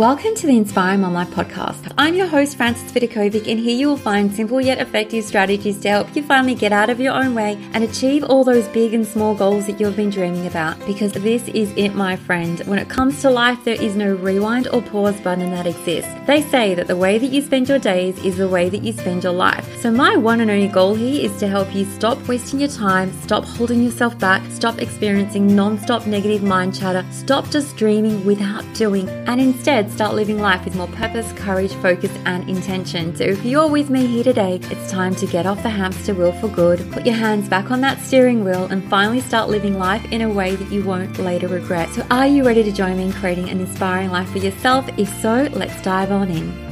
Welcome to the Inspiring Mom Life podcast. I'm your host, Frances Vidakovic, and here you will find simple yet effective strategies to help you finally get out of your own way and achieve all those big and small goals that you've been dreaming about. Because this is it, my friend. When it comes to life, there is no rewind or pause button that exists. They say that the way that you spend your days is the way that you spend your life. So, my one and only goal here is to help you stop wasting your time, stop holding yourself back, stop experiencing non stop negative mind chatter, stop just dreaming without doing, and instead start living life with more purpose, courage, focus, and intention. So if you're with me here today, it's time to get off the hamster wheel for good, put your hands back on that steering wheel, and finally start living life in a way that you won't later regret. So are you ready to join me in creating an inspiring life for yourself? If so, let's dive on in.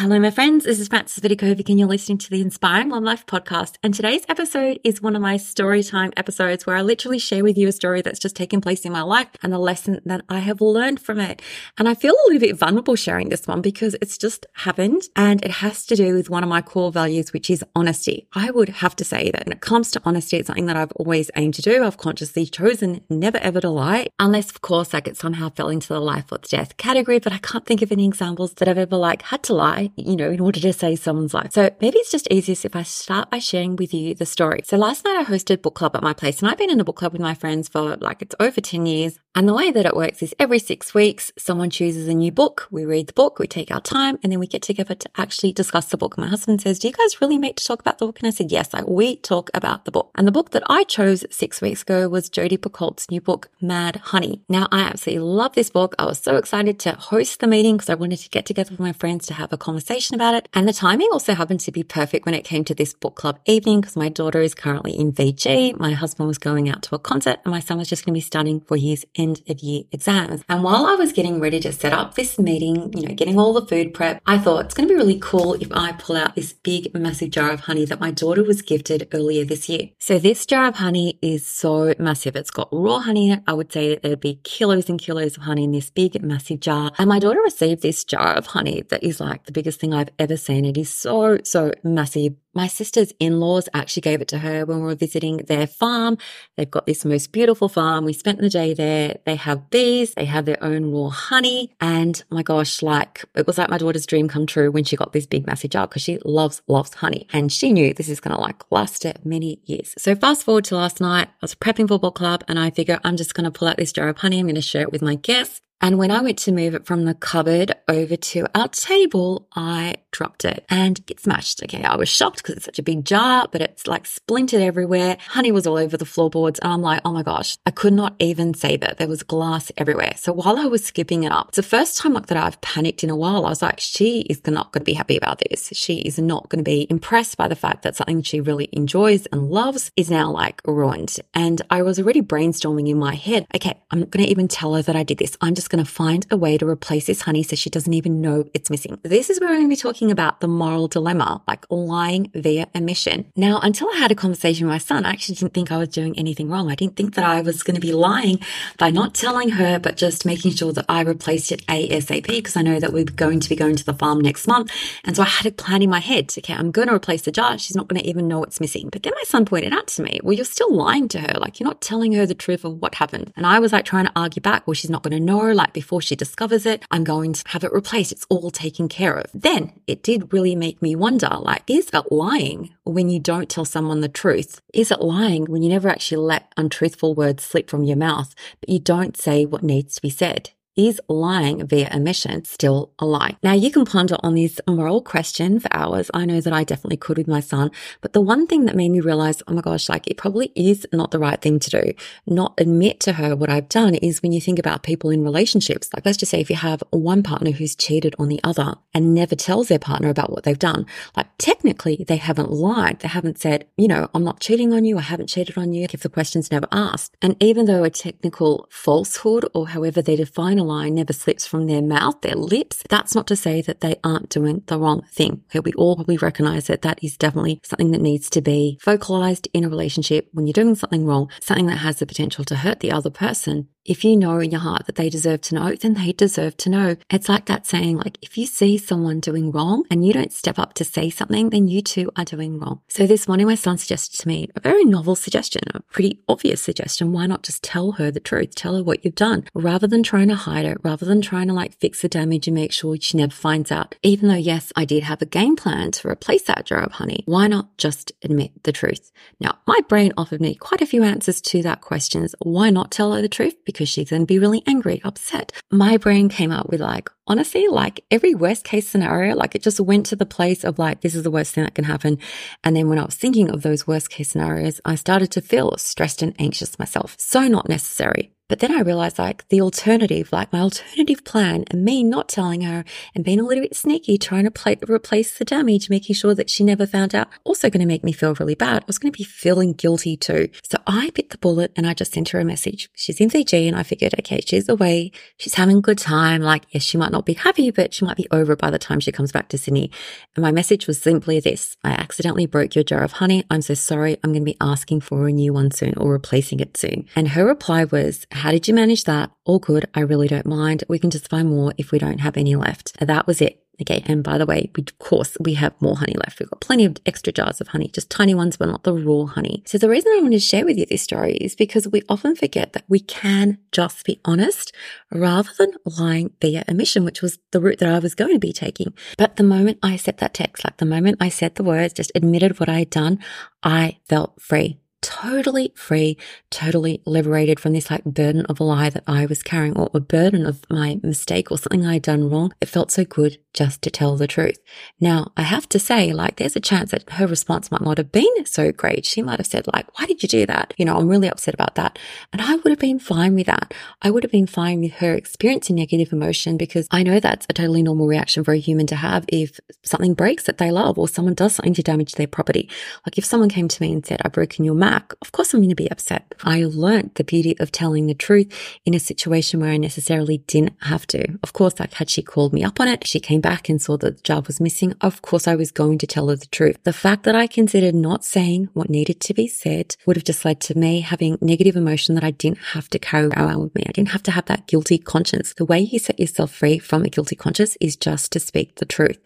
Hello, my friends. This is Frances Vidakovic, and you're listening to the Inspiring Mom Life podcast. And today's episode is one of my story time episodes where I literally share with you a story that's just taken place in my life and the lesson that I have learned from it. And I feel a little bit vulnerable sharing this one because it's just happened and it has to do with one of my core values, which is honesty. I would have to say that when it comes to honesty, it's something that I've always aimed to do. I've consciously chosen never ever to lie, unless, of course, like it somehow fell into the life or death category. But I can't think of any examples that I've ever like had to lie you know, in order to save someone's life. So maybe it's just easiest if I start by sharing with you the story. So last night I hosted book club at my place and I've been in a book club with my friends for like it's over 10 years. And the way that it works is every six weeks, someone chooses a new book. We read the book, we take our time, and then we get together to actually discuss the book. My husband says, do you guys really meet to talk about the book? And I said, yes, like we talk about the book. And the book that I chose six weeks ago was Jodi Picoult's new book, Mad Honey. Now I absolutely love this book. I was so excited to host the meeting because I wanted to get together with my friends to have a conversation about it. And the timing also happened to be perfect when it came to this book club evening because my daughter is currently in Fiji. My husband was going out to a concert and my son was just going to be studying for his end of year exams. And while I was getting ready to set up this meeting, you know, getting all the food prep, I thought it's going to be really cool if I pull out this big, massive jar of honey that my daughter was gifted earlier this year. So this jar of honey is so massive. It's got raw honey in it. I would say that there'd be kilos and kilos of honey in this big, massive jar. And my daughter received this jar of honey that is like the biggest thing I've ever seen. It is so, so massive. My sister's in-laws actually gave it to her when we were visiting their farm. They've got this most beautiful farm. We spent the day there. They have bees. They have their own raw honey. And my gosh, like it was like my daughter's dream come true when she got this big massive jar because she loves, loves honey. And she knew this is going to like last her many years. So fast forward to last night, I was prepping for book club and I figure I'm just going to pull out this jar of honey. I'm going to share it with my guests. And when I went to move it from the cupboard over to our table, I dropped it and it smashed. Okay. I was shocked because it's such a big jar, but it's like splintered everywhere. Honey was all over the floorboards. And I'm like, oh my gosh, I could not even save it. There was glass everywhere. So while I was skipping it up, it's the first time like that I've panicked in a while. I was like, she is not going to be happy about this. She is not going to be impressed by the fact that something she really enjoys and loves is now like ruined. And I was already brainstorming in my head. Okay. I'm not going to even tell her that I did this. I'm just going to find a way to replace this honey so she doesn't even know it's missing. This is where we're going to be talking about the moral dilemma, like lying via omission. Now, until I had a conversation with my son, I actually didn't think I was doing anything wrong. I didn't think that I was going to be lying by not telling her, but just making sure that I replaced it ASAP because I know that we're going to be going to the farm next month. And so I had a plan in my head. Okay, I'm going to replace the jar. She's not going to even know it's missing. But then my son pointed out to me, well, you're still lying to her. Like you're not telling her the truth of what happened. And I was like trying to argue back, well, she's not going to know. Like before she discovers it, I'm going to have it replaced. It's all taken care of. Then it did really make me wonder, like, is it lying when you don't tell someone the truth? Is it lying when you never actually let untruthful words slip from your mouth, but you don't say what needs to be said? Is lying via omission still a lie? Now you can ponder on this moral question for hours. I know that I definitely could with my son, but the one thing that made me realize, oh my gosh, like it probably is not the right thing to do. Not admit to her what I've done is when you think about people in relationships, like let's just say if you have one partner who's cheated on the other and never tells their partner about what they've done, like technically they haven't lied. They haven't said, you know, I'm not cheating on you. I haven't cheated on you if the question's never asked. And even though a technical falsehood or however they define a lie never slips from their mouth, their lips, that's not to say that they aren't doing the wrong thing. Okay, we all probably recognize that that is definitely something that needs to be vocalized in a relationship when you're doing something wrong, something that has the potential to hurt the other person if you know in your heart that they deserve to know, then they deserve to know. It's like that saying, like, if you see someone doing wrong and you don't step up to say something, then you too are doing wrong. So this morning, my son suggested to me a very novel suggestion, a pretty obvious suggestion. Why not just tell her the truth? Tell her what you've done rather than trying to hide it, rather than trying to like fix the damage and make sure she never finds out. Even though, yes, I did have a game plan to replace that jar of honey. Why not just admit the truth? Now, my brain offered me quite a few answers to that question. Why not tell her the truth? Because she'd then be really angry, upset. My brain came up with like, honestly, like every worst case scenario, like it just went to the place of like, this is the worst thing that can happen. And then when I was thinking of those worst case scenarios, I started to feel stressed and anxious myself. So not necessary. But then I realized like the alternative, like my alternative plan and me not telling her and being a little bit sneaky, trying to play, replace the damage, making sure that she never found out, also going to make me feel really bad. I was going to be feeling guilty too. So I bit the bullet and I just sent her a message. She's in Fiji and I figured, okay, she's away. She's having a good time. Like, yes, she might not be happy, but she might be over by the time she comes back to Sydney. And my message was simply this. I accidentally broke your jar of honey. I'm so sorry. I'm going to be asking for a new one soon or replacing it soon. And her reply was, how did you manage that? All good. I really don't mind. We can just find more if we don't have any left. That was it. Okay. And by the way, we, of course, we have more honey left. We've got plenty of extra jars of honey, just tiny ones, but not the raw honey. So the reason I wanted to share with you this story is because we often forget that we can just be honest rather than lying via omission, which was the route that I was going to be taking. But the moment I said that text, like the moment I said the words, just admitted what I had done, I felt free totally free, totally liberated from this like burden of a lie that I was carrying or a burden of my mistake or something I had done wrong. It felt so good just to tell the truth. Now, I have to say, like, there's a chance that her response might not have been so great. She might have said, like, why did you do that? You know, I'm really upset about that. And I would have been fine with that. I would have been fine with her experiencing negative emotion because I know that's a totally normal reaction for a human to have if something breaks that they love or someone does something to damage their property. Like if someone came to me and said, I've broken your Mac, of course I'm going to be upset. I learned the beauty of telling the truth in a situation where I necessarily didn't have to. Of course, like had she called me up on it, she came back and saw that the job was missing, of course I was going to tell her the truth. The fact that I considered not saying what needed to be said would have just led to me having negative emotion that I didn't have to carry around with me. I didn't have to have that guilty conscience. The way you set yourself free from a guilty conscience is just to speak the truth.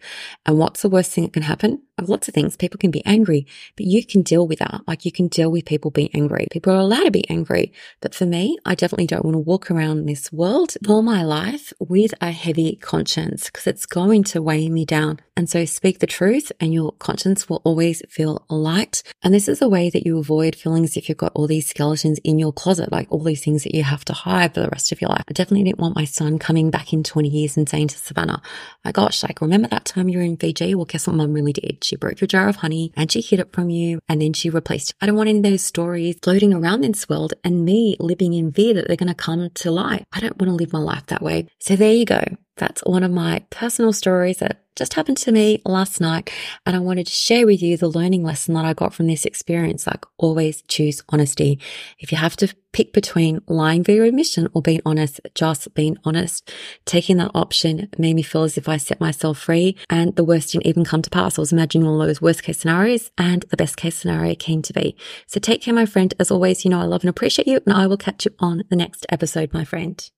And what's the worst thing that can happen? Lots of things. People can be angry, but you can deal with that. Like you can deal with people being angry. People are allowed to be angry. But for me, I definitely don't want to walk around this world all my life with a heavy conscience because it's going to weigh me down. And so speak the truth and your conscience will always feel light. And this is a way that you avoid feelings if you've got all these skeletons in your closet, like all these things that you have to hide for the rest of your life. I definitely didn't want my son coming back in 20 years and saying to Savannah, oh my gosh, like remember that time you were in Fiji? Well, guess what mum really did? She broke your jar of honey and she hid it from you and then she replaced it. I don't want any of those stories floating around this world and me living in fear that they're going to come to light. I don't want to live my life that way. So there you go. That's one of my personal stories that just happened to me last night. And I wanted to share with you the learning lesson that I got from this experience. Like always choose honesty. If you have to pick between lying via admission or being honest, just being honest, taking that option made me feel as if I set myself free and the worst didn't even come to pass. I was imagining all those worst case scenarios and the best case scenario came to be. So take care, my friend. As always, you know, I love and appreciate you and I will catch you on the next episode, my friend.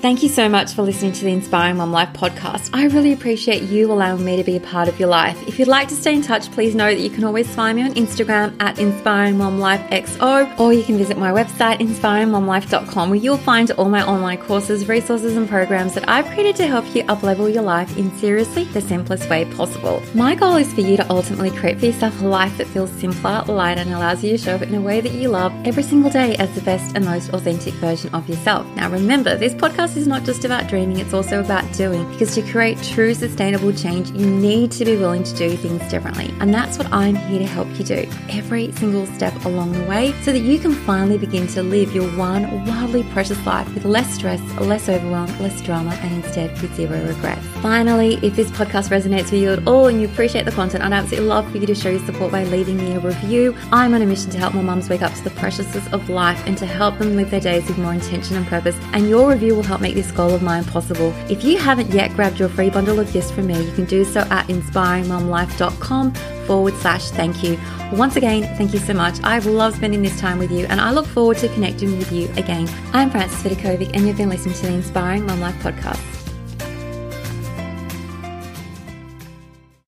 Thank you so much for listening to the Inspiring Mom Life podcast. I really appreciate you allowing me to be a part of your life. If you'd like to stay in touch, please know that you can always find me on Instagram at Inspiring Mom Life XO, or you can visit my website, inspiringmomlife.com, where you'll find all my online courses, resources, and programs that I've created to help you uplevel your life in seriously the simplest way possible. My goal is for you to ultimately create for yourself a life that feels simpler, lighter, and allows you to show up in a way that you love every single day as the best and most authentic version of yourself. Now, remember, this podcast podcast is not just about dreaming, it's also about doing. Because to create true sustainable change, you need to be willing to do things differently. And that's what I'm here to help you do every single step along the way so that you can finally begin to live your one wildly precious life with less stress, less overwhelm, less drama, and instead with zero regrets. Finally, if this podcast resonates with you at all and you appreciate the content, I'd absolutely love for you to show your support by leaving me a review. I'm on a mission to help more mums wake up to the preciousness of life and to help them live their days with more intention and purpose. And your review will help make this goal of mine possible. If you haven't yet grabbed your free bundle of gifts from me, you can do so at inspiringmomlife.com forward slash thank you. Once again, thank you so much. I've loved spending this time with you and I look forward to connecting with you again. I'm Frances Vidakovic and you've been listening to the Inspiring Mom Life podcast.